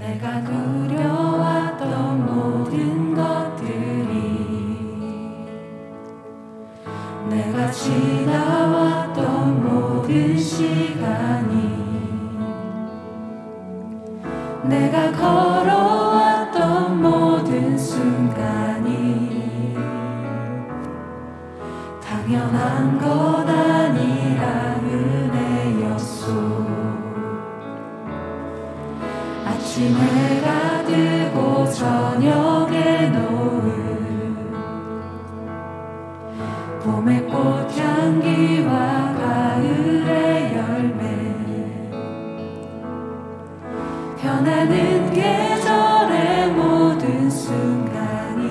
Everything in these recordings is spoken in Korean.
내가 그 해가 뜨고 저녁에 노을 봄의 꽃향기와 가을의 열매. 변하는 계절의 모든 순간이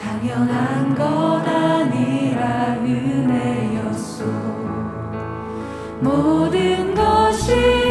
당연한 것 아니라 은혜였소. 모든 것이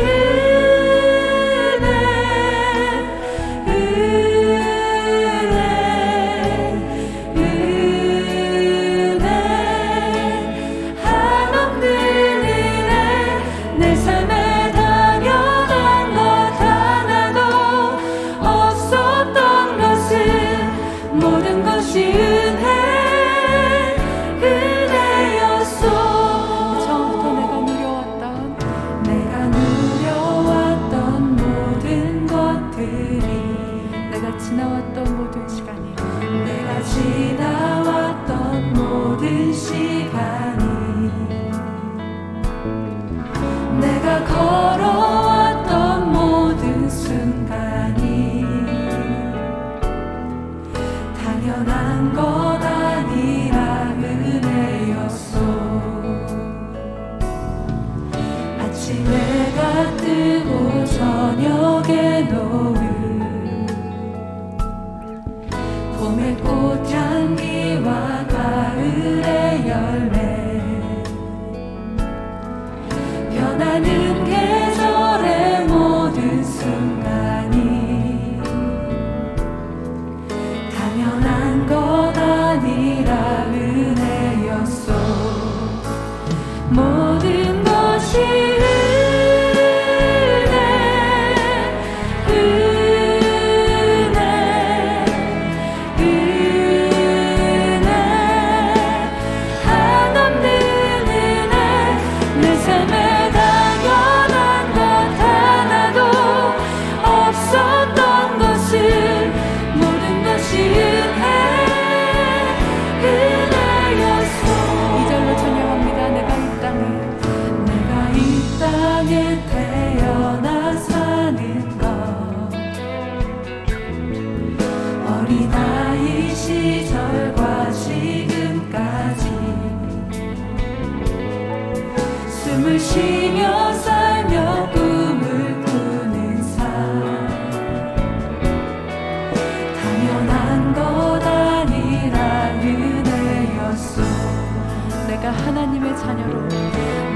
내가 하나님의 자녀로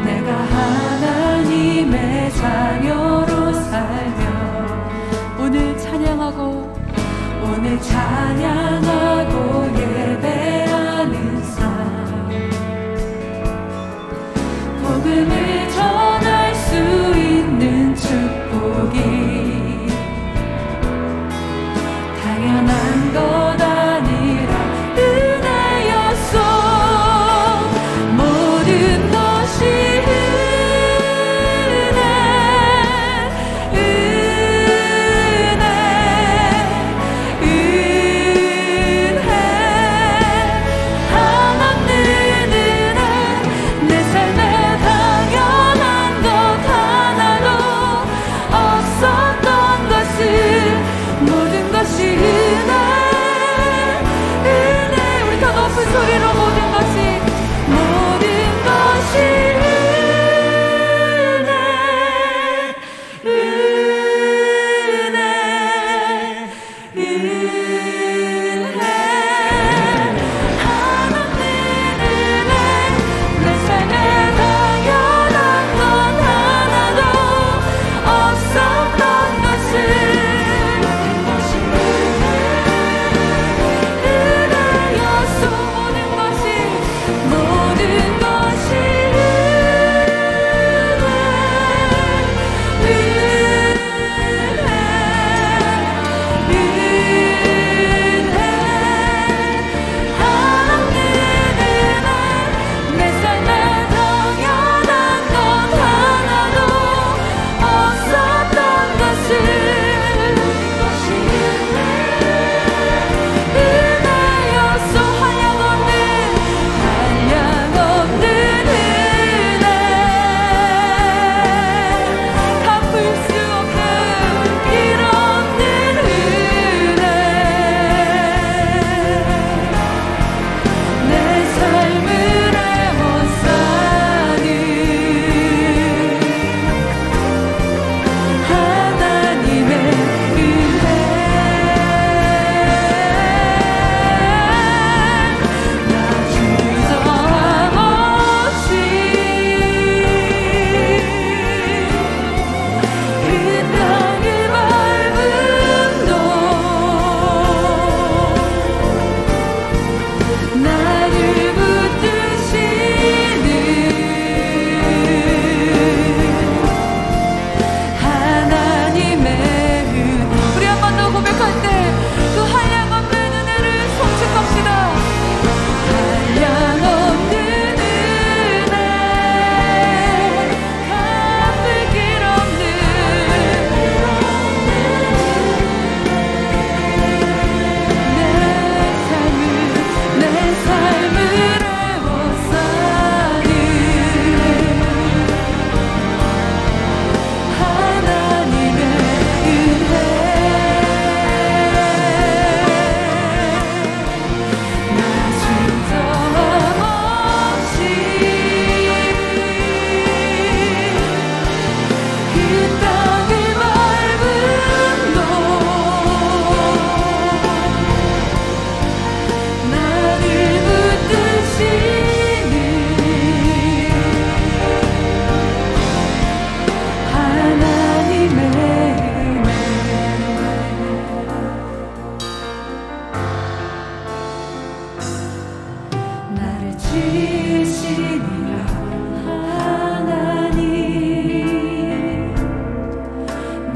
내가 하나님의 자녀로 살며 오늘 찬양하고 찬양하고 예배하는 삶. 복음을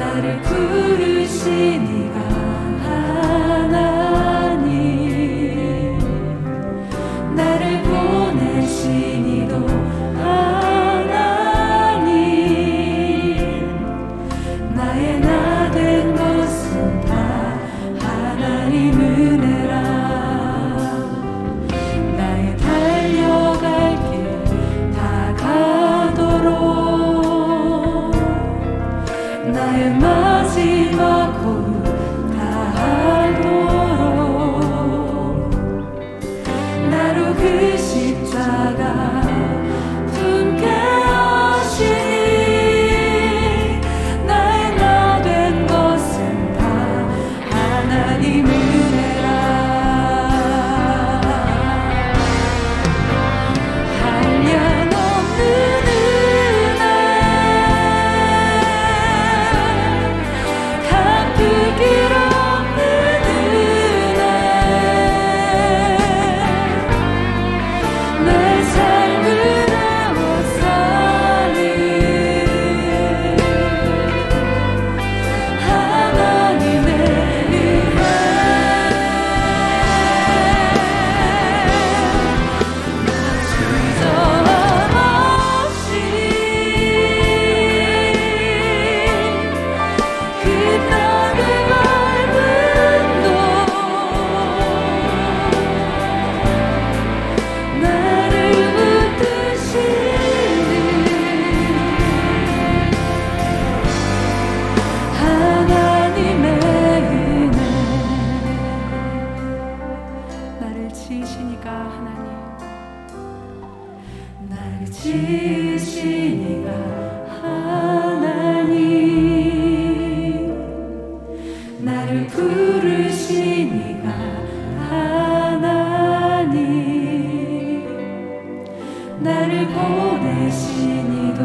나를 부르시니가 나를 보내시니도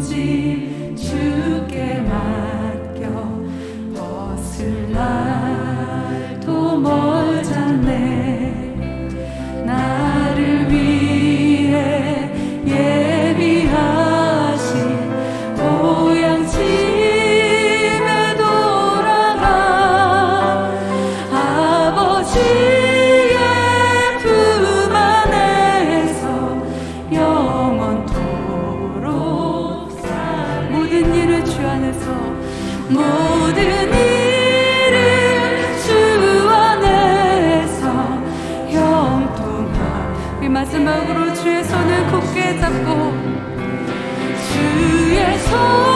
see. 안에서 모든 일을 주 안에서 형통함 그 마지막으로 주의 손을 굳게 잡고 주의 손